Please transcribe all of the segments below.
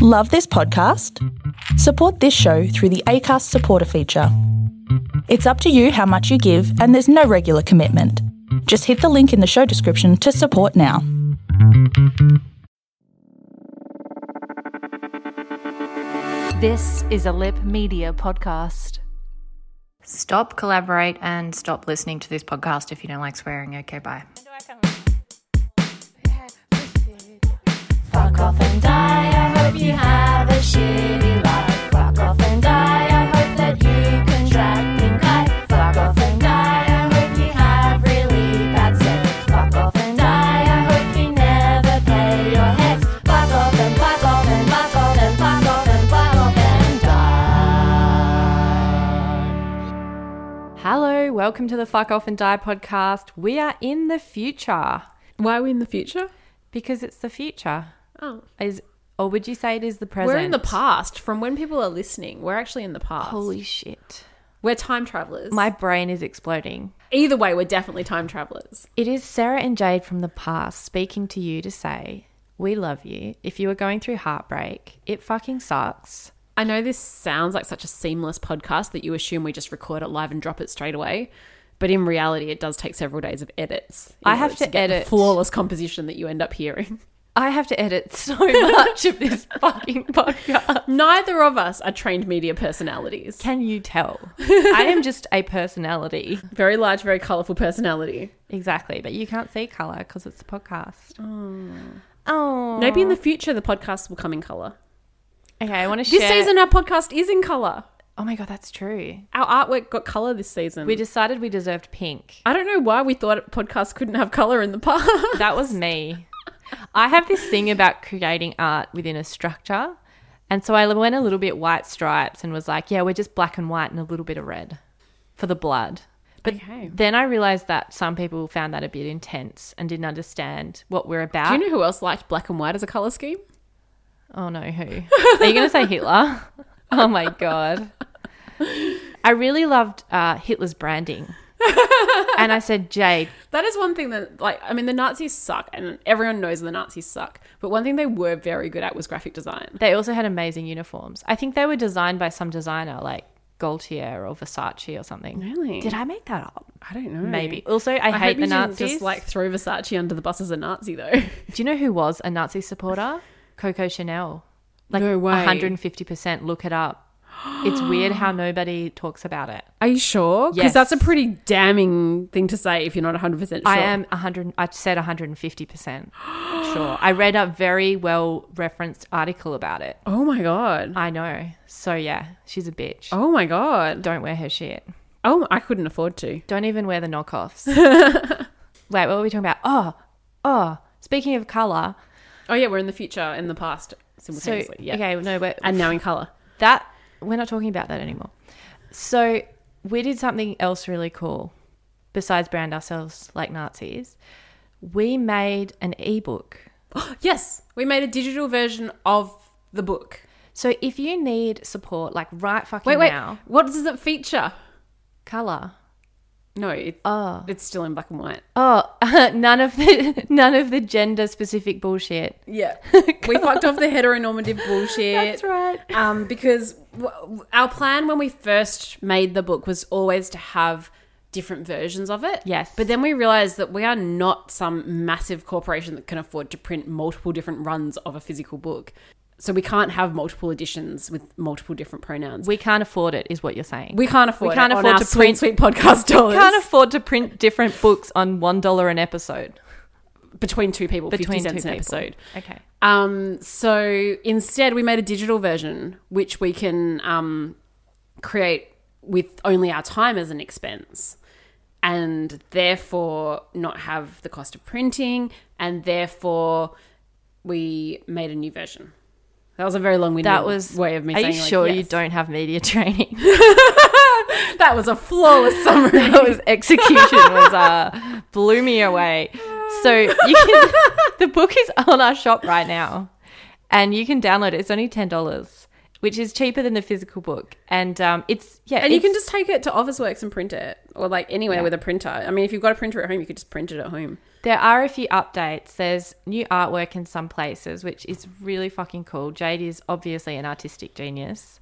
Love this podcast? Support this show through the ACAST supporter feature. It's up to you how much you give, and there's no regular commitment. Just hit the link in the show description to support now. This is a Lip Media podcast. Stop, collaborate, and stop listening to this podcast if you don't like swearing. Okay, bye. Fuck off and die. I hope you have a shitty life. Fuck off and die. I hope that you contract pink eye. Fuck off and die. I hope you have really bad sex. Fuck off and die. I hope you never pay your hex. Fuck off and fuck off and fuck off and fuck off and fuck off and die. Hello, welcome to the Fuck Off and Die podcast. We are in the future Why are we in the future? because it's the future. Oh. Is or would you say it is the present? We're in the past. From when people are listening, we're actually in the past. Holy shit. we're time travelers. My brain is exploding. Either way, we're definitely time travelers. It is Sarah and Jade from the past speaking to you to say, We love you. If you are going through heartbreak, it fucking sucks. I know this sounds like such a seamless podcast that you assume we just record it live and drop it straight away. But in reality, it does take several days of edits. I have to the edit. flawless composition that you end up hearing. I have to edit so much of this fucking podcast. Neither of us are trained media personalities. Can you tell? I am just a personality. Very large, very colorful personality. Exactly, but you can't see color because it's a podcast. Oh. Maybe in the future, the podcast will come in color. Okay, I want to This season, our podcast is in color. oh my god, that's true. Our artwork got color this season. We decided we deserved pink. I don't know why we thought podcasts couldn't have color in the past. That was me. I have this thing about creating art within a structure. And so I went a little bit white stripes and was like, yeah, we're just black and white and a little bit of red for the blood. But Okay. then I realized that some people found that a bit intense and didn't understand what we're about. Do you know who else liked black and white as a color scheme? Oh no, who? Are you going to say Hitler? Oh my god. I really loved uh, Hitler's branding. And I said, Jade, That is one thing that, like, I mean, the Nazis suck, and everyone knows the Nazis suck. But one thing they were very good at was graphic design. they also had amazing uniforms. I think they were designed by some designer like Gaultier or Versace or something. Really? Did I make that up? I don't know. Maybe. Also, I, I, hate the you Nazis. just like throw Versace under the bus as a Nazi, though. Do you know who was a Nazi supporter? Coco Chanel. Like No way. 150%. Look it up. It's weird how nobody talks about it. Are you sure? Because Yes. that's a pretty damning thing to say if you're not 100% sure. I am 100 I said 150% sure. I read a very well referenced article about it. Oh my God. I know. So yeah, she's a bitch. Oh my God. Don't wear her shit. Oh, I couldn't afford to. Don't even wear the knockoffs. Wait, what were we talking about? Oh, oh. Speaking of color, Oh, yeah, we're in the future and the past so simultaneously. yeah. okay, no, but And now in color. that we're not talking about that anymore. So we did something else really cool. Besides brand ourselves like Nazis, we made an ebook. Yes, we made a digital version of the book. So if you need support, like right fucking Wait, wait. now, What does it feature? color. No, it, Oh, it's still in black and white. oh, none of the none of the gender specific bullshit. Yeah, we fucked off the heteronormative bullshit. That's right. Um, because w- w- our plan when we first made the book was always to have different versions of it. Yes. But then we realized that we are not some massive corporation that can afford to print multiple different runs of a physical book. So we can't have multiple editions with multiple different pronouns. We can't afford it, is what you're saying. We can't afford. We can't it on afford our to sweet, print- sweet podcast dollars. We can't afford to print different books on one dollar an episode. between two people, Between two people. episode. Okay. Um, so instead, we made a digital version, which we can um, create with only our time as an expense, and therefore not have the cost of printing, and therefore we made a new version. That was a very long-winded That was way of me Are saying. you like, sure you don't have media training? That was a flawless summary. that was execution was uh blew me away. So you can the book is on our shop right now. And you can download it. It's only ten dollars. Which is cheaper than the physical book. And um, it's yeah, And you can just take it to Officeworks and print it, or like anywhere Yeah. with a printer. I mean, if you've got a printer at home, you could just print it at home. There are a few updates. There's new artwork in some places, which is really fucking cool. Jade is obviously an artistic genius,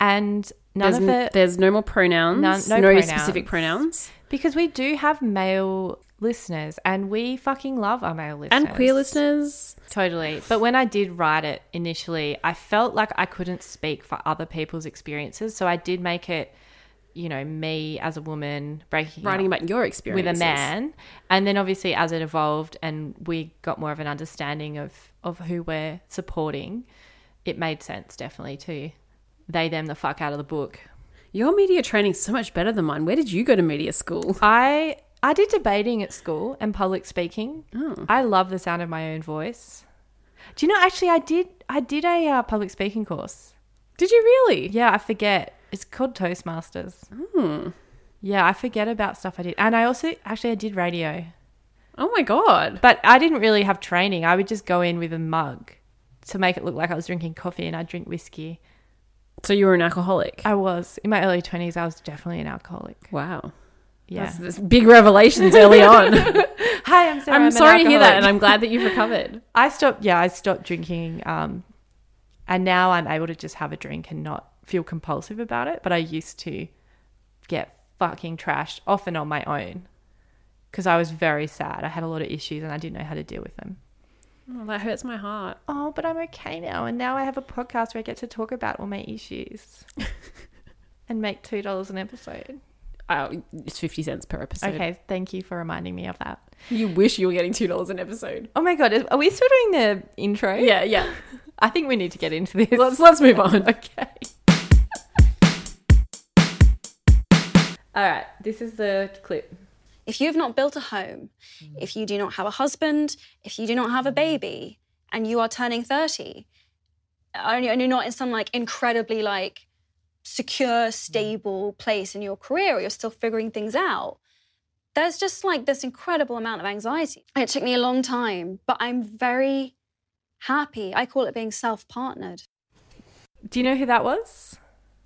and none There's, of n- there's no more pronouns, None- no no, pronouns. specific pronouns, because we do have male listeners, and we fucking love our male listeners and queer listeners. Totally. But when I did write it initially, I felt like I couldn't speak for other people's experiences. So I did make it, you know, me as a woman breaking Writing about your experience with a man. And then obviously as it evolved and we got more of an understanding of, of who we're supporting, it made sense definitely to they them the fuck out of the book. Your media training's so much better than mine. Where did you go to media school? I I did debating at school and public speaking. Oh. I love the sound of my own voice. Do you know? Actually, I did. I did a uh, public speaking course. Did you really? Yeah, I forget. It's called Toastmasters. Yeah, I forget about stuff I did, and I also actually I did radio, Oh my god. but I didn't really have training. I would just go in with a mug to make it look like I was drinking coffee, and I drink whiskey. So you were an alcoholic. I was in my early twenties. I was definitely an alcoholic. wow. Yeah. That's, that's big revelations early on. Hi, I'm Sarah. I'm an sorry to hear that, and I'm glad that you've recovered. I stopped. Yeah, I stopped drinking, um, and now I'm able to just have a drink and not feel compulsive about it. But I used to get fucking trashed, often on my own, because I was very sad. I had a lot of issues and I didn't know how to deal with them. Oh, that hurts my heart. Oh, but I'm okay now, and now I have a podcast where I get to talk about all my issues and make two dollars an episode. Oh, it's 50 cents per episode. Okay, thank you for reminding me of that. You wish you were getting $2 an episode. Oh my god, is, are we still doing the intro? Yeah, yeah. I think we need to get into this. let's let's move on. Okay. All right, this is the clip. If you have not built a home, if you do not have a husband, if you do not have a baby, and you are turning 30, and you're not in some like incredibly like secure, mm-hmm. stable place in your career, or you're still figuring things out, there's just like this incredible amount of anxiety. It took me a long time, but I'm very happy. I call it being self partnered. Do you know who that was?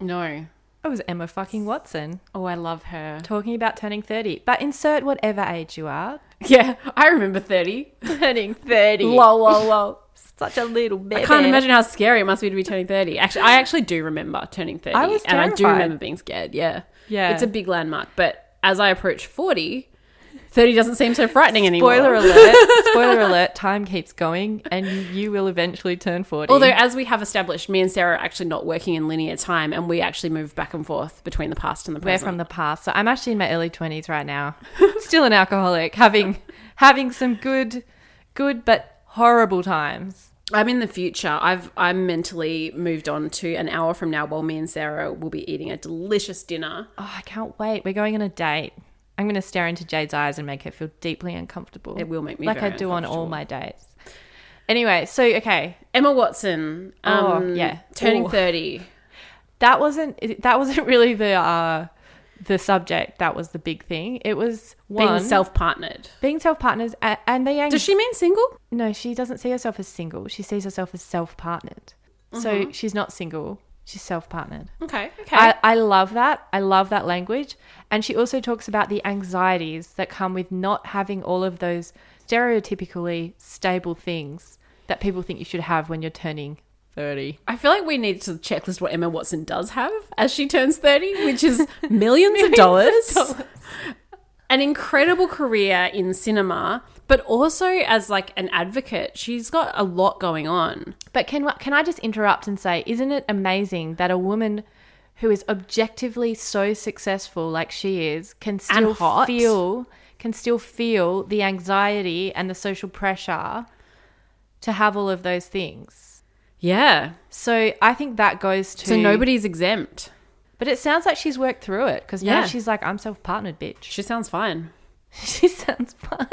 No. It was Emma fucking Watson Oh, I love her. talking about turning 30. But insert whatever age you are. Yeah, I remember 30. Turning 30. lol, lol, lol. Such a little baby. I can't imagine how scary it must be to be turning 30. Actually, I actually do remember turning 30. I was And I do remember being scared, yeah. Yeah. It's a big landmark. But as I approach 40, 30 doesn't seem so frightening anymore. Spoiler alert. Spoiler alert. Time keeps going and you will eventually turn 40. Although, as we have established, me and Sarah are actually not working in linear time, and we actually move back and forth between the past and the present. we're from the past. So I'm actually in my early 20s right now. Still an alcoholic, having having some good good but horrible times. I'm in the future. I've I'm mentally moved on to an hour from now, while me and Sarah will be eating a delicious dinner. Oh, I can't wait. We're going on a date. I'm going to stare into Jade's eyes and make her feel deeply uncomfortable. It will make me like I do on all my dates. Anyway, so okay, Emma Watson. Um, Oh, yeah. turning Ooh. thirty. that wasn't that wasn't really the uh, the subject. That was the big thing. It was one Being self partnered. being self partners, and, and the ang- Does she mean single? No, she doesn't see herself as single. She sees herself as self partnered. Mm-hmm. So she's not single. She's self partnered. Okay. Okay. I, I love that. I love that language. And she also talks about the anxieties that come with not having all of those stereotypically stable things that people think you should have when you're turning 30. I feel like we need to checklist what Emma Watson does have as she turns 30, which is millions, of dollars, an incredible career in cinema, but also as like an advocate. She's got a lot going on. But can can I just interrupt and say, isn't it amazing that a woman who is objectively so successful like she is can still feel can still feel the anxiety and the social pressure to have all of those things. Yeah. So I think that goes to So nobody's exempt. But it sounds like she's worked through it because Yeah. now she's like, I'm self partnered, bitch. She sounds fine. She sounds fine.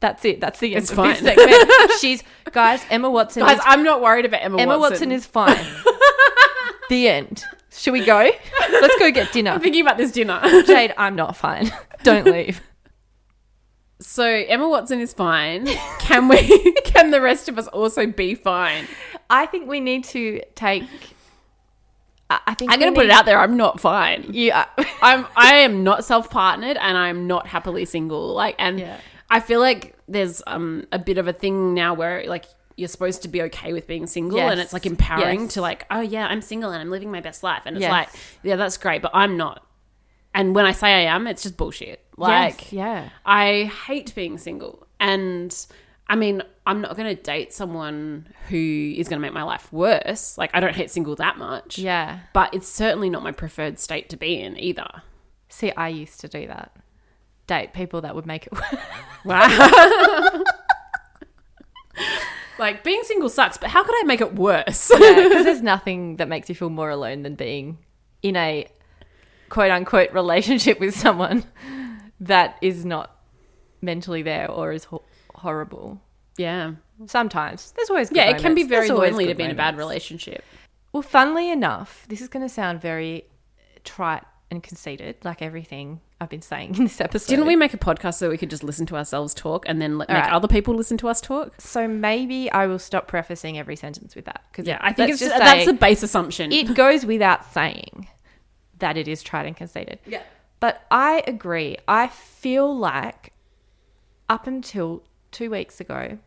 That's it. That's the end It's of this fine. segment. She's guys. Emma Watson. Guys, is, I'm not worried about Emma, Emma Watson. is fine. the end. Should we go? Let's go get dinner. I'm thinking about this dinner. Jade, I'm not fine. Don't leave. so Emma Watson is fine. Can we? Can the rest of us also be fine? I think we need to take I, I think I'm going to put it out there. I'm not fine. You, uh, I'm I am not self partnered and I'm not happily single. Like and Yeah. I feel like there's um a bit of a thing now where like you're supposed to be okay with being single and Yes. it's like empowering Yes. to like, oh yeah, I'm single and I'm living my best life. And it's Yes. like, yeah, that's great, but I'm not. And when I say I am, it's just bullshit. Like yes, yeah. I hate being single. And I mean, I'm not going to date someone who is going to make my life worse. Like, I don't hate single that much. Yeah. But it's certainly not my preferred state to be in either. See, I used to do that. Date people that would make it work. Wow. like, being single sucks, but how could I make it worse? Because there's nothing that makes you feel more alone than being in a quote unquote relationship with someone that is not mentally there or is horrible. yeah. Sometimes. There's always good Yeah, it can be very There's lonely to be in a bad relationship. Well, funnily enough, this is going to sound very trite and conceited, like everything I've been saying in this episode. Didn't we make a podcast so we could just listen to ourselves talk and then let, make right. other people listen to us talk? So maybe I will stop prefacing every sentence with that because Yeah, I think it's just, that's the base assumption. it goes without saying that it is trite and conceited. Yeah. But I agree. I feel like up until two weeks ago,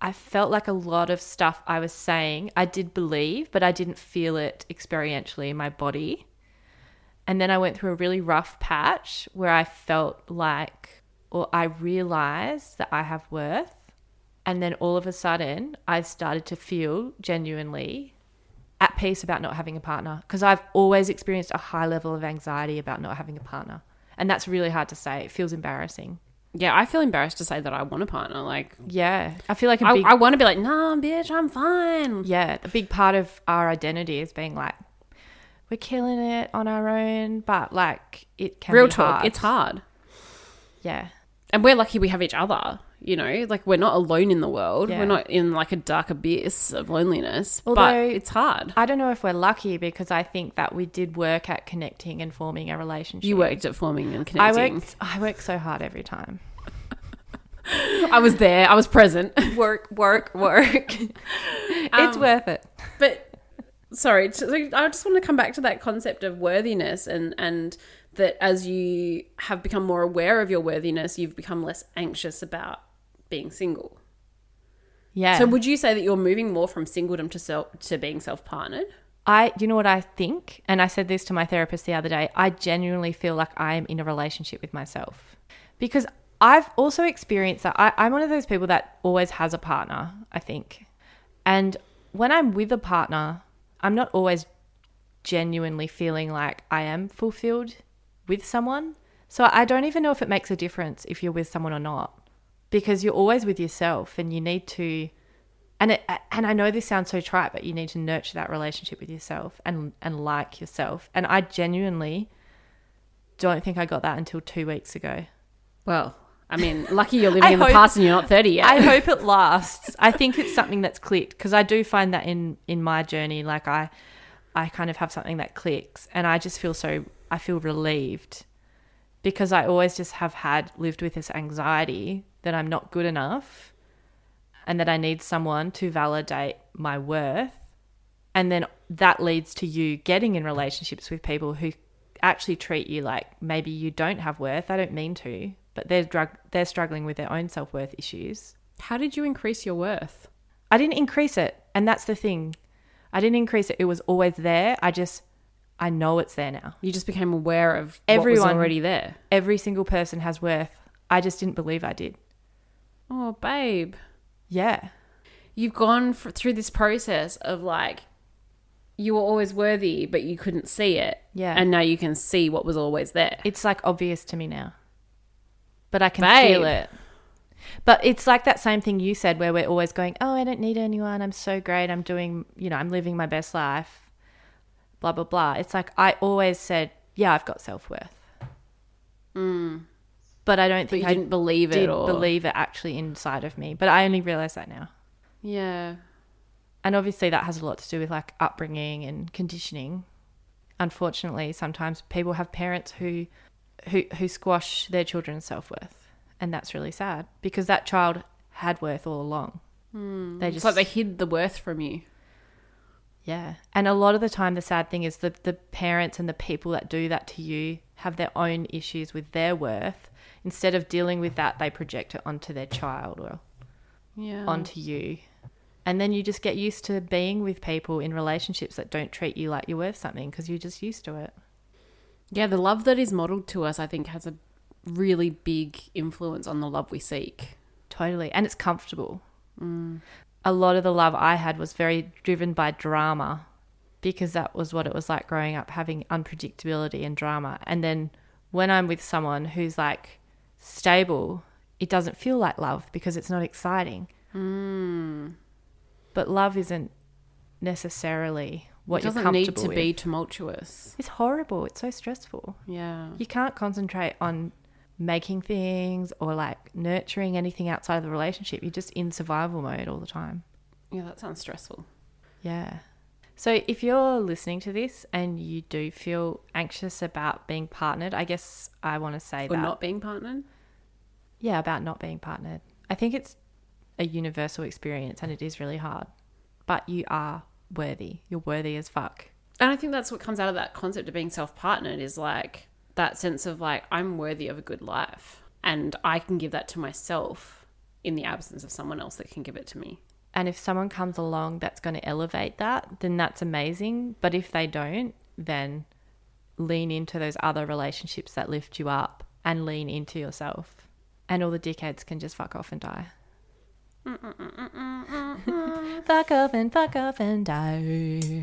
I felt like a lot of stuff I was saying I did believe, but I didn't feel it experientially in my body. And then I went through a really rough patch where I felt like, or I realized that I have worth. And then all of a sudden, I started to feel genuinely at peace about not having a partner because I've always experienced a high level of anxiety about not having a partner. And that's really hard to say. It feels embarrassing. Yeah, I feel embarrassed to say that I want a partner. Like, Yeah. I feel like a I, big I want to be like, nah, bitch, I'm fine. yeah, the big part of our identity is being like we're killing it on our own, but like it can Real talk, hard. it's hard. Yeah. And we're lucky we have each other. You know, like we're not alone in the world. Yeah. We're not in like a dark abyss of loneliness. but Although- it's hard. I don't know if we're lucky because I think that we did work at connecting and forming a relationship. You worked at forming and connecting I worked I work so hard every time. I was there. I was present. Work, work, work. it's Um, worth it. but sorry, I just want to come back to that concept of worthiness and and that as you have become more aware of your worthiness, you've become less anxious about being single. Yeah. So would you say that you're moving more from singledom to self to being self partnered? I, you know what I think? And I said this to my therapist the other day. I genuinely feel like I am in a relationship with myself because I've also experienced that. I, I'm one of those people that always has a partner, I think. And when I'm with a partner, I'm not always genuinely feeling like I am fulfilled with someone. So I don't even know if it makes a difference if you're with someone or not because you're always with yourself and you need to and it, and I know this sounds so trite, but you need to nurture that relationship with yourself and and like yourself. And I genuinely don't think I got that until two weeks ago. Well, I mean, lucky you're living in the hope- past and you're not 30 yet. I hope it lasts. I think it's something that's clicked because I do find that in in my journey, like I I kind of have something that clicks, and I just feel so I feel relieved because I always just have had lived with this anxiety that I'm not good enough and that I need someone to validate my worth. And then that leads to you getting in relationships with people who actually treat you like maybe you don't have worth. I don't mean to, but they're drug- they're struggling with their own self-worth issues. How did you increase your worth? I didn't increase it, and that's the thing. I didn't increase it. It was always there. I just I know it's there now. You just became aware of Everyone- what was already there. Every single person has worth. I just didn't believe I did. Oh, babe. Yeah. You've gone through this process of like, you were always worthy, but you couldn't see it. Yeah. And now you can see what was always there. It's like obvious to me now. But I can Babe. feel it. But it's like that same thing you said where we're always going, "Oh, I don't need anyone. I'm so great. I'm doing, you know, I'm living my best life." Blah blah blah. It's like I always said, "Yeah, I've got self-worth." Hmm. But I don't think you I didn't believe it did or believe it actually inside of me. But I only realize that now. Yeah. And obviously that has a lot to do with like upbringing and conditioning. Unfortunately, sometimes people have parents who who who squash their children's self-worth, and that's really sad because that child had worth all along. Hmm. They It's just like they hid the worth from you. Yeah. And a lot of the time, the sad thing is that the parents and the people that do that to you have their own issues with their worth. Instead of dealing with that, they project it onto their child or Yeah. onto you. And then you just get used to being with people in relationships that don't treat you like you're worth something because you're just used to it. Yeah, the love that is modeled to us, I think, has a really big influence on the love we seek. Totally. And it's comfortable. Mm. A lot of the love I had was very driven by drama because that was what it was like growing up, having unpredictability and drama. And then when I'm with someone who's like stable, it doesn't feel like love because it's not exciting. Hmm. But love isn't necessarily what it you're doesn't need to with. be tumultuous. It's horrible. It's so stressful. Yeah. You can't concentrate on making things or like nurturing anything outside of the relationship. You're just in survival mode all the time. Yeah, that sounds stressful. Yeah. So if you're listening to this and you do feel anxious about being partnered, I guess I want to say Or that. not being partnered. Yeah, about not being partnered. I think it's a universal experience and it is really hard. But you are worthy. You're worthy as fuck. And I think that's what comes out of that concept of being self partnered is like that sense of like, I'm worthy of a good life. And I can give that to myself in the absence of someone else that can give it to me. And if someone comes along that's going to elevate that, then that's amazing. But if they don't, then lean into those other relationships that lift you up and lean into yourself. And all the dickheads can just fuck off and die. fuck off and fuck off and die.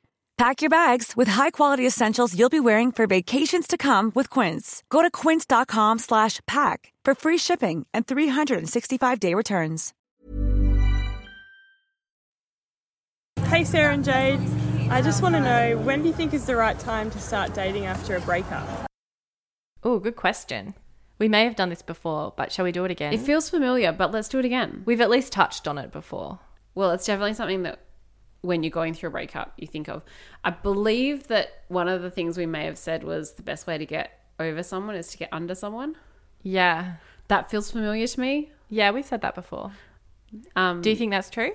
Pack your bags with high-quality essentials you'll be wearing for vacations to come with Quince. Go to quince.com slash pack for free shipping and 365-day returns. Hey Sarah and Jade, I just want to know when do you think is the right time to start dating after a breakup? Oh, good question. We may have done this before, but shall we do it again? It feels familiar, but let's do it again. We've at least touched on it before. Well, it's definitely something that when you're going through a breakup, you think of. I believe that one of the things we may have said was the best way to get over someone is to get under someone. Yeah. That feels familiar to me. Yeah, we've said that before. Um, Do you think that's true?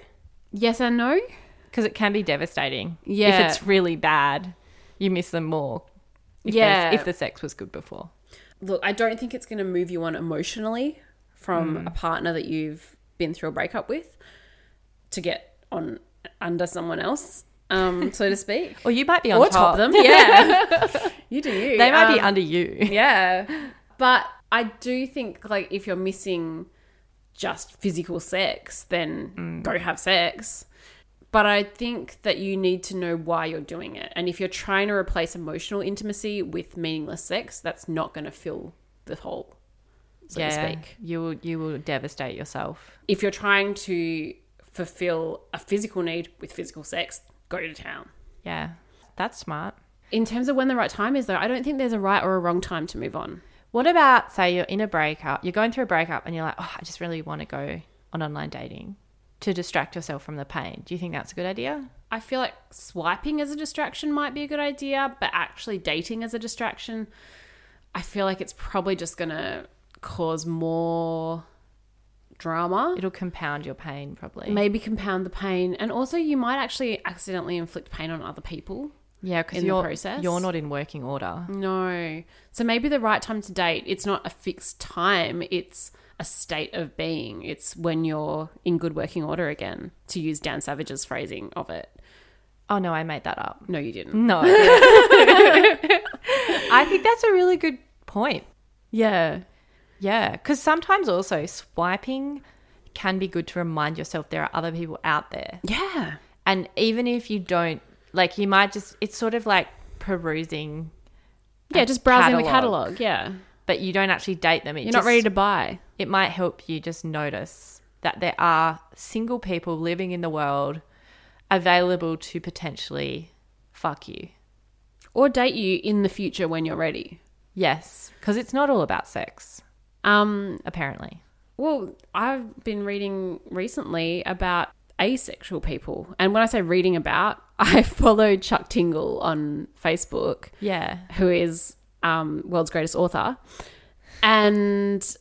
yes and no? Because it can be devastating. Yeah. If it's really bad, you miss them more. If Yeah. If the sex was good before. Look, I don't think it's going to move you on emotionally from Hmm. a partner that you've been through a breakup with to get on under someone else, um, so to speak. Or you might be on or top. top them. Yeah. you do you. They might be Um, under you. Yeah. But I do think like if you're missing just physical sex, then go have sex. But I think that you need to know why you're doing it. And if you're trying to replace emotional intimacy with meaningless sex, that's not going to fill the hole, so to speak. You will you will devastate yourself. If you're trying to fulfill a physical need with physical sex, go to town. Yeah. That's smart. In terms of when the right time is, though, I don't think there's a right or a wrong time to move on. What about say you're in a breakup, you're going through a breakup and you're like, oh, I just really want to go on online dating to distract yourself from the pain. Do you think that's a good idea? I feel like swiping as a distraction might be a good idea, but actually dating as a distraction, I feel like it's probably just going to cause more drama. It'll compound your pain probably. Maybe compound the pain. And also, you might actually accidentally inflict pain on other people. yeah, because in the process. you're not in working order. No. So maybe the right time to date, it's not a fixed time, it's a state of being. It's when you're in good working order again, to use Dan Savage's phrasing of it. Oh no, I made that up. No, you didn't. No. I think that's a really good point. Yeah. Yeah, because sometimes also swiping can be good to remind yourself there are other people out there. Yeah. And even if you don't, like, you might just, it's sort of like perusing, Yeah, just browsing the catalogue. Yeah. but you don't actually date them. It You're not ready to buy. It might help you just notice that there are single people living in the world available to potentially fuck you. or date you in the future when you're ready. Yes, because it's not all about sex, Um, apparently. well, I've been reading recently about asexual people. And when I say reading about, I follow Chuck Tingle on Facebook. Yeah. who is um, world's greatest author, and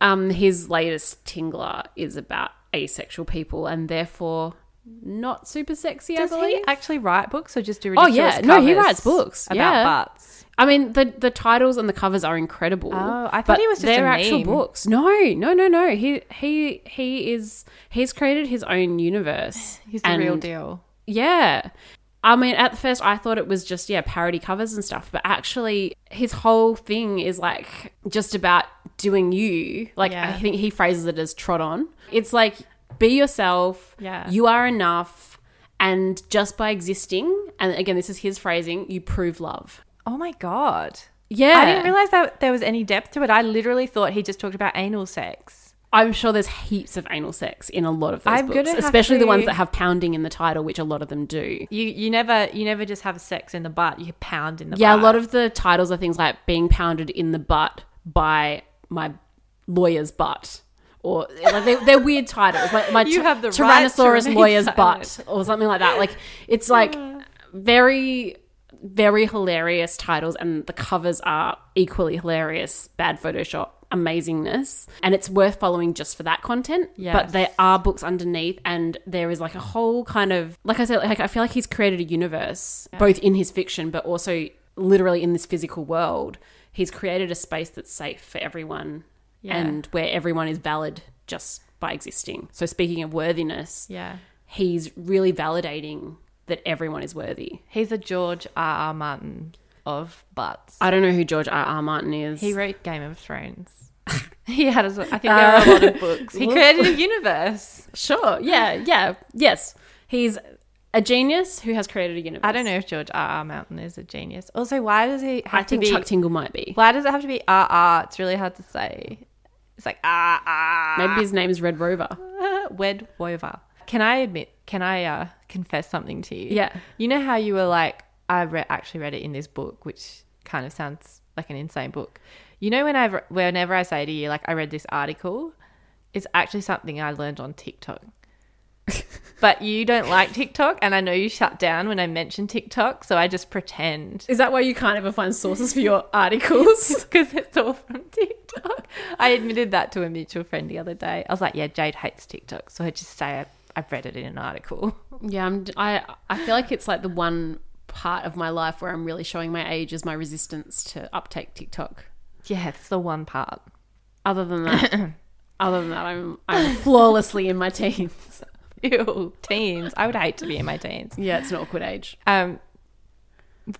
um, his latest Tingler is about asexual people and therefore not super sexy. Does he actually write books or just do Oh, yeah. No, he writes books. about Yeah. butts? I mean, the the titles and the covers are incredible. Oh, I thought he was just they're actual meme. books. No, no, no, no. He he he is he's created his own universe. He's the real deal. Yeah. I mean, at first I thought it was just, yeah, parody covers and stuff, but actually his whole thing is like just about doing you. Like, Yeah. I think he phrases it as trot on. It's like, be yourself. Yeah. You are enough. And just by existing, and again, this is his phrasing, you prove love. Oh my god. Yeah. I didn't realize that there was any depth to it. I literally thought he just talked about anal sex. I'm sure there's heaps of anal sex in a lot of those I'm books, especially the ones that have pounding in the title, which a lot of them do. You you never you never just have sex in the butt. You pound in the butt. Yeah, butt. a lot of the titles are things like being pounded in the butt by my lawyer's butt. Or like they, they're weird titles. Like my You ty- have the right Tyrannosaurus remain lawyer's silent. butt or something like that. Like it's like very very hilarious titles and the covers are equally hilarious. Bad Photoshop, amazingness. And it's worth following just for that content. But there are books underneath and there is like a whole kind of like I said, like I feel like he's created a universe, both in his fiction but also literally in this physical world. He's created a space that's safe for everyone Yeah. and where everyone is valid just by existing. So speaking of worthiness, Yeah. he's really validating that everyone is worthy. He's a George R. R. Martin of butts. I don't know who George R. R. Martin is. He wrote Game of Thrones. he had, a, I think there are a uh, lot of books. He created a universe. Sure. Yeah. Yeah. Yes. He's a genius who has created a universe. I don't know if George R. R. Martin is a genius. Also, why does he have I think to be? Chuck Tingle might be. why does it have to be R. R.? It's really hard to say. It's like ah R. Maybe his name is Red Rover. Wed Wover. Can I admit? Can I uh, confess something to you? Yeah. You know how you were like, I re- actually read it in this book, which kind of sounds like an insane book. You know, when I whenever I say to you, like, I read this article, it's actually something I learned on TikTok. but you don't like TikTok, and I know you shut down when I mention TikTok, so I just pretend Is that why you can't ever find sources for your articles? because it's all from TikTok. I admitted that to a mutual friend the other day. I was like, "Yeah, Jade hates TikTok," so I just say I, I've read it in an article. yeah. I'm, I I feel like it's like the one part of my life where I'm really showing my age is my resistance to uptake TikTok. Yeah, it's the one part. Other than that, other than that, I'm I'm flawlessly in my teens. Ew, teens. I would hate to be in my teens. Yeah, it's an awkward age. Um,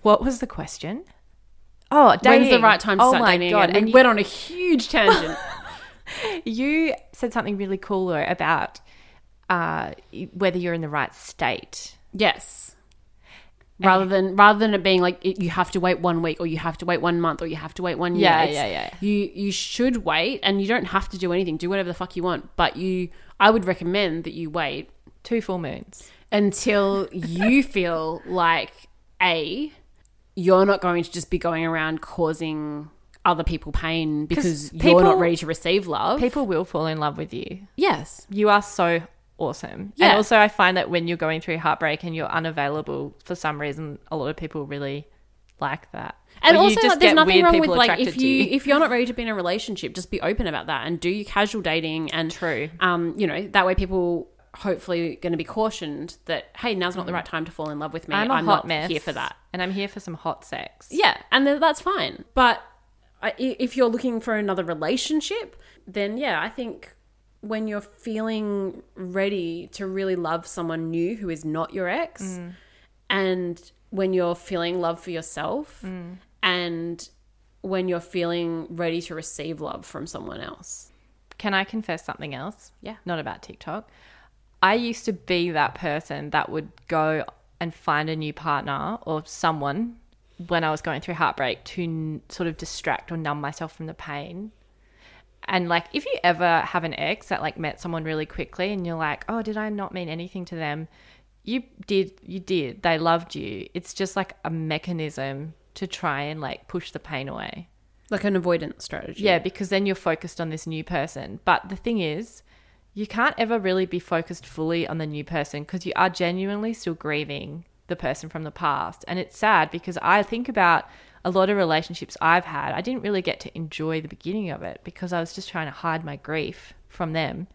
what was the question? Oh, dating. When's the right time to oh start my dating? god! again? And we you, went on a huge tangent. you said something really cool though about uh, whether you're in the right state. yes. Rather than rather than it being like it, you have to wait one week or you have to wait one month or you have to wait one year. Yeah, It's- yeah, yeah. You you should wait and you don't have to do anything. Do whatever the fuck you want. But you I would recommend that you wait Two full moons. until you feel like a you're not going to just be going around causing other people pain because you're not ready to receive love. People will fall in love with you. yes. You are so awesome. Yeah. And also, I find that when you're going through heartbreak and you're unavailable for some reason, a lot of people really like that. And Or also, like, there's nothing wrong with like if to you if you're not ready to be in a relationship, just be open about that and do your casual dating and True. Um, you know that way people hopefully going to be cautioned that hey, now's not the mm. right time to fall in love with me. I'm hot not mess here for that. and I'm here for some hot sex. Yeah, and th- that's fine. But I- if you're looking for another relationship, then yeah, I think when you're feeling ready to really love someone new who is not your ex, mm. and when you're feeling love for yourself, mm. and when you're feeling ready to receive love from someone else. Can I confess something else? Yeah. Not about TikTok. I used to be that person that would go and find a new partner or someone when I was going through heartbreak to n- sort of distract or numb myself from the pain. And like, if you ever have an ex that like met someone really quickly and you're like, oh, did I not mean anything to them? you did you did they loved you it's just like a mechanism to try and like push the pain away Like an avoidance strategy. yeah because then you're focused on this new person but the thing is you can't ever really be focused fully on the new person because you are genuinely still grieving the person from the past and it's sad because i think about a lot of relationships i've had i didn't really get to enjoy the beginning of it because i was just trying to hide my grief from them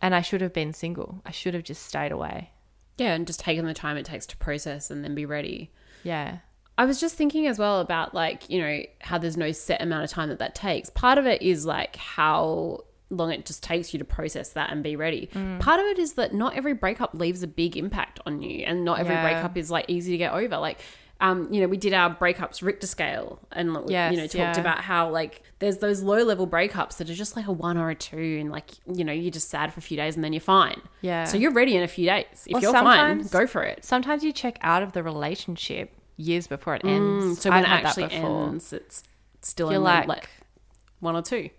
and i should have been single i should have just stayed away Yeah, and just taking the time it takes to process and then be ready. yeah I was just thinking as well about like, you know, how there's no set amount of time that that takes. Part of it is like how long it just takes you to process that and be ready. Part of it is that not every breakup leaves a big impact on you and not every Yeah. breakup is like easy to get over. Like um, you know, we did our breakups Richter scale and Yes, you know, talked yeah. about how like there's those low level breakups that are just like a one or a two and like, you know, you're just sad for a few days and then you're fine. Yeah. So you're ready in a few days. If Or you're fine, go for it. sometimes you check out of the relationship years before it ends Mm, so when I've it actually ends, it's still You're in like- like, one or two.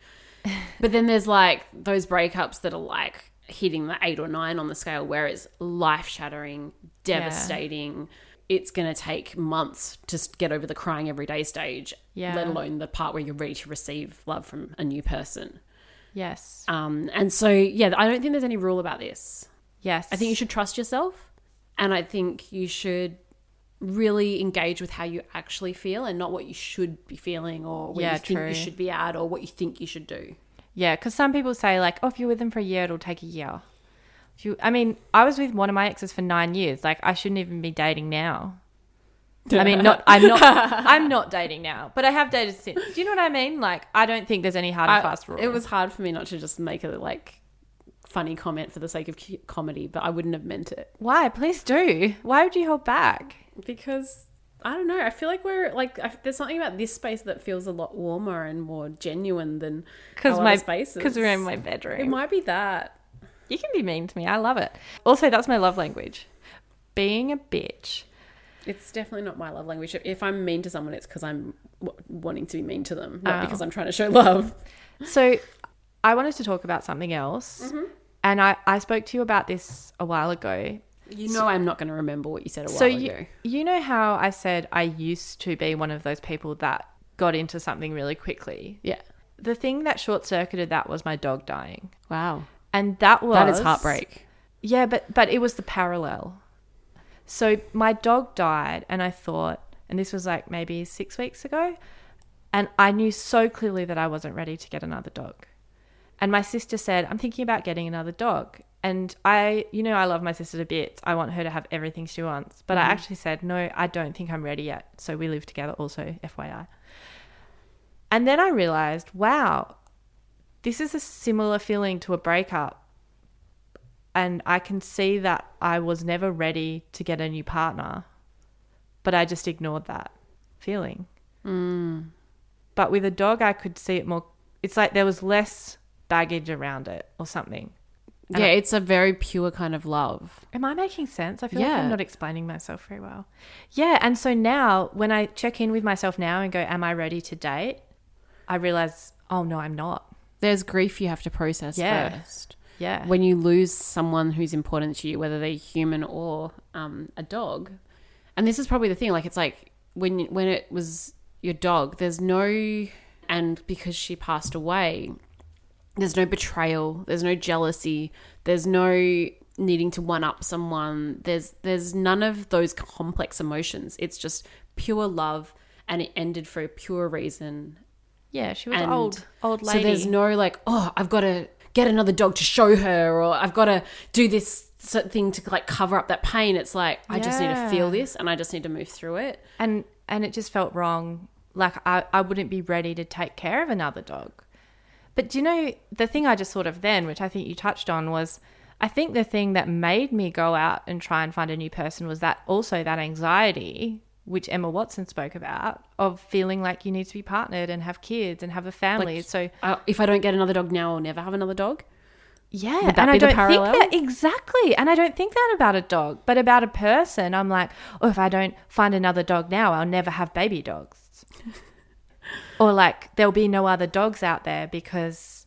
but then there's like those breakups that are like hitting the eight or nine on the scale, where it's life shattering, devastating. It's going to take months to get over the crying every day stage, Yeah. let alone the part where you're ready to receive love from a new person. yes Um, and so, yeah, I don't think there's any rule about this. yes I think you should trust yourself. And I think you should really engage with how you actually feel and not what you should be feeling or where Yeah, you think true. you should be at or what you think you should do. Yeah, because some people say like, oh, if you're with them for a year, it'll take a year. If you, I mean, I was with one of my exes for nine years. Like, I shouldn't even be dating now. I mean, not I'm not I'm not dating now, but I have dated since. Do you know what I mean? Like, I don't think there's any hard and I- fast rule. It was hard for me not to just make a like funny comment for the sake of comedy, but I wouldn't have meant it why? Please do. Why would you hold back? Because I don't know. I feel like we're like I, there's something about this space that feels a lot warmer and more genuine than Because my spaces. because we're in my bedroom. It might be that. You can be mean to me. I love it. Also, that's my love language. Being a bitch. It's definitely not my love language. If I'm mean to someone, it's because I'm w- wanting to be mean to them, not Oh. because I'm trying to show love. So, I wanted to talk about something else. Mm-hmm. And I, I spoke to you about this a while ago. You know, I'm not going to remember what you said a while So, ago. you, you know how I said I used to be one of those people that got into something really quickly? yeah. The thing that short circuited that was my dog dying. Wow. And that was. That is heartbreak. Yeah, but but it was the parallel. So my dog died, and I thought, and this was like maybe six weeks ago, and I knew so clearly that I wasn't ready to get another dog. And my sister said, "I'm thinking about getting another dog." And I, you know, I love my sister to bits. I want her to have everything she wants. But I mm-hmm. actually said, "No, I don't think I'm ready yet." So we live together, also, FYI. And then I realized, wow, this is a similar feeling to a breakup and I can see that I was never ready to get a new partner, but I just ignored that feeling. Mm. But with a dog, I could see it more. It's like there was less baggage around it or something. Yeah, it's a very pure kind of love. Am I making sense? I feel like I'm not explaining myself very well. Yeah, and so now when I check in with myself now and go, "Am I ready to date?" I realize, oh no, I'm not. There's grief you have to process Yeah. first. Yeah, When you lose someone who's important to you, whether they're human or um, a dog, and this is probably the thing. Like it's like when when it was your dog, there's no, and because she passed away, there's no betrayal, there's no jealousy, there's no needing to one up someone. There's there's none of those complex emotions. It's just pure love, and it ended for a pure reason. yeah, she was And old, old lady. So there's no like, oh, I've got to get another dog to show her, or I've got to do this thing to like cover up that pain. It's like I just need to feel this, and I just need to move through it. and and it just felt wrong like I, I wouldn't be ready to take care of another dog but do you know the thing i just thought of then which i think you touched on was i think the thing that made me go out and try and find a new person was that also that anxiety which emma watson spoke about of feeling like you need to be partnered and have kids and have a family Like, so uh, if I don't get another dog now, I'll never have another dog. yeah, and I the don't parallel? think that exactly, and I don't think that about a dog, but about a person. I'm like, oh, if I don't find another dog now, I'll never have baby dogs, or like there'll be no other dogs out there because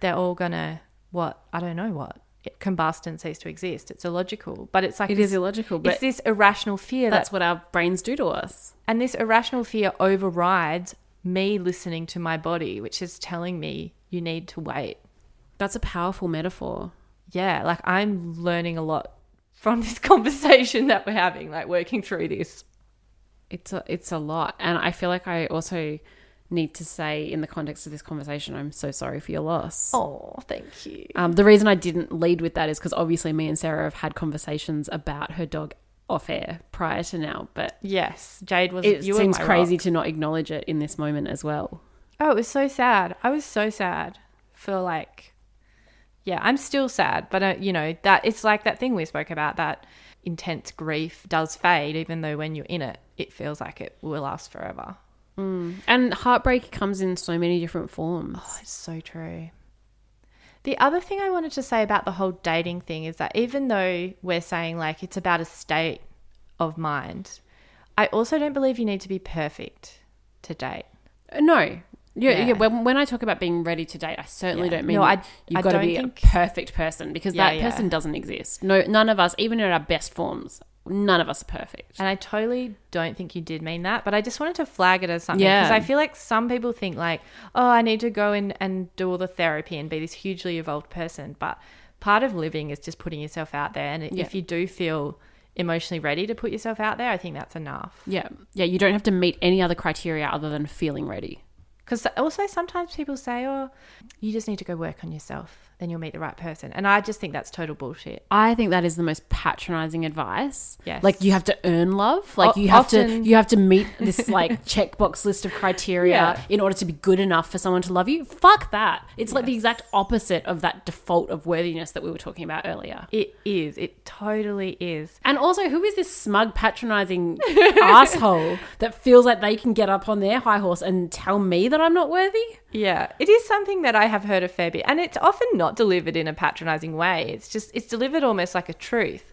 they're all gonna what I don't know what it, combustion cease to exist. It's illogical, but it's like It this, is illogical, but it's this irrational fear that's that, what our brains do to us. and this irrational fear overrides me listening to my body, which is telling me you need to wait. That's a powerful metaphor. Yeah, like I'm learning a lot from this conversation that we're having, like working through this. It's a it's a lot, and I feel like I also need to say in the context of this conversation, I'm so sorry for your loss. Oh, thank you. Um, the reason I didn't lead with that is because obviously me and Sarah have had conversations about her dog off air prior to now, but Yes, Jade was. it you seems crazy rock. to not acknowledge it in this moment as well. Oh, it was so sad. I was so sad for like, yeah, I'm still sad, but uh, you know that it's like that thing we spoke about that intense grief does fade, even though when you're in it, it feels like it will last forever. And heartbreak comes in so many different forms. Oh, it's so true. The other thing I wanted to say about the whole dating thing is that even though we're saying like it's about a state of mind, I also don't believe you need to be perfect to date. Uh, No. Yeah, yeah. When, when I talk about being ready to date, I certainly Yeah. don't mean No, I- you've I got to be think- a perfect person because Yeah, that person doesn't exist. No, none of us, even in our best forms, none of us are perfect. And I totally don't think you did mean that, but I just wanted to flag it as something because Yeah. I feel like some people think like, oh, I need to go in and do all the therapy and be this hugely evolved person. But part of living is just putting yourself out there. And Yeah. if you do feel emotionally ready to put yourself out there, I think that's enough. Yeah, yeah. You don't have to meet any other criteria other than feeling ready. Because also sometimes people say, oh, you just need to go work on yourself, then you'll meet the right person. And I just think that's total bullshit. I think that is the most patronizing advice. Yes. Like you have to earn love. Like O- you have often- to you have to meet this like checkbox list of criteria Yeah. in order to be good enough for someone to love you. Fuck that. It's like the exact opposite of that default of worthiness that we were talking about earlier. It is. It totally is. And also, who is this smug, patronizing asshole that feels like they can get up on their high horse and tell me that I'm not worthy? Yeah, it is something that I have heard a fair bit, and it's often not delivered in a patronizing way. It's just it's delivered almost like a truth.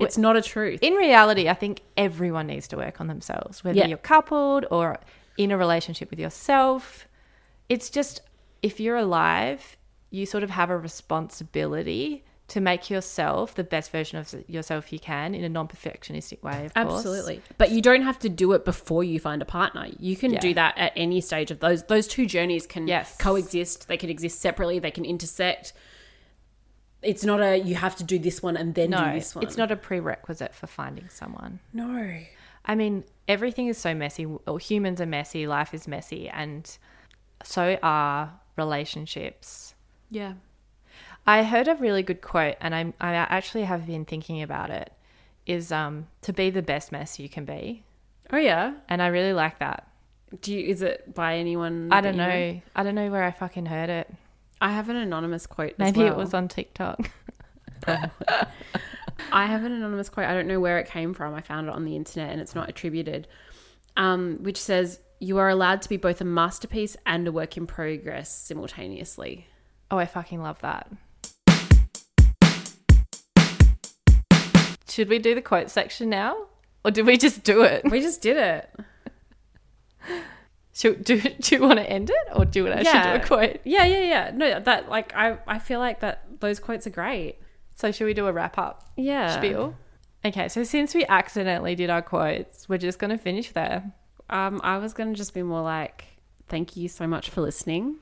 It's not a truth. In reality, I think everyone needs to work on themselves, whether Yeah. you're coupled or in a relationship with yourself. It's just if you're alive, you sort of have a responsibility to make yourself the best version of yourself you can in a non-perfectionistic way. Of course. Absolutely. But you don't have to do it before you find a partner. You can Yeah. do that at any stage of those those two journeys can Yes. coexist. They can exist separately, they can intersect. It's not a you have to do this one and then No, do this one. it's not a prerequisite for finding someone. No. I mean, everything is so messy. Humans are messy. Life is messy, and so are relationships. Yeah. I heard a really good quote, and I I actually have been thinking about it. Is um to be the best mess you can be, Oh yeah. and I really like that. Do you is it by anyone? I don't know. I don't know where I fucking heard it. I have an anonymous quote. Maybe it was on TikTok. I have an anonymous quote. I don't know where it came from. I found it on the internet and it's not attributed. Um, which says, You are allowed to be both a masterpiece and a work in progress simultaneously. Oh, I fucking love that. Should we do the quote section now, or did we just do it? We just did it. Should, do, do you want to end it, or do you want to do a quote? Yeah, yeah, yeah. No, that like I, I feel like that those quotes are great. So should we do a wrap up Yeah. spiel? Okay, so since we accidentally did our quotes, we're just going to finish there. Um, I was gonna just be more like, thank you so much for listening.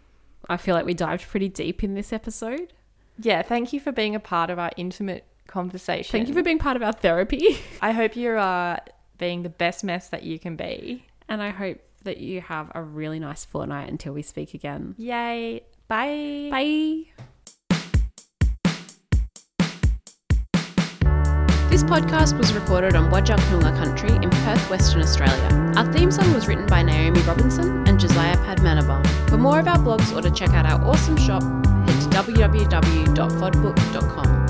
I feel like we dived pretty deep in this episode. Yeah, thank you for being a part of our intimate conversation. Thank you for being part of our therapy. I hope you are being the best mess that you can be. And I hope that you have a really nice fortnight until we speak again. Yay. Bye. Bye. This podcast was recorded on Wajak country in Perth, Western Australia. Our theme song was written by Naomi Robinson and Josiah Padmanabang. For more of our blogs or to check out our awesome shop, head to www.fodbook.com.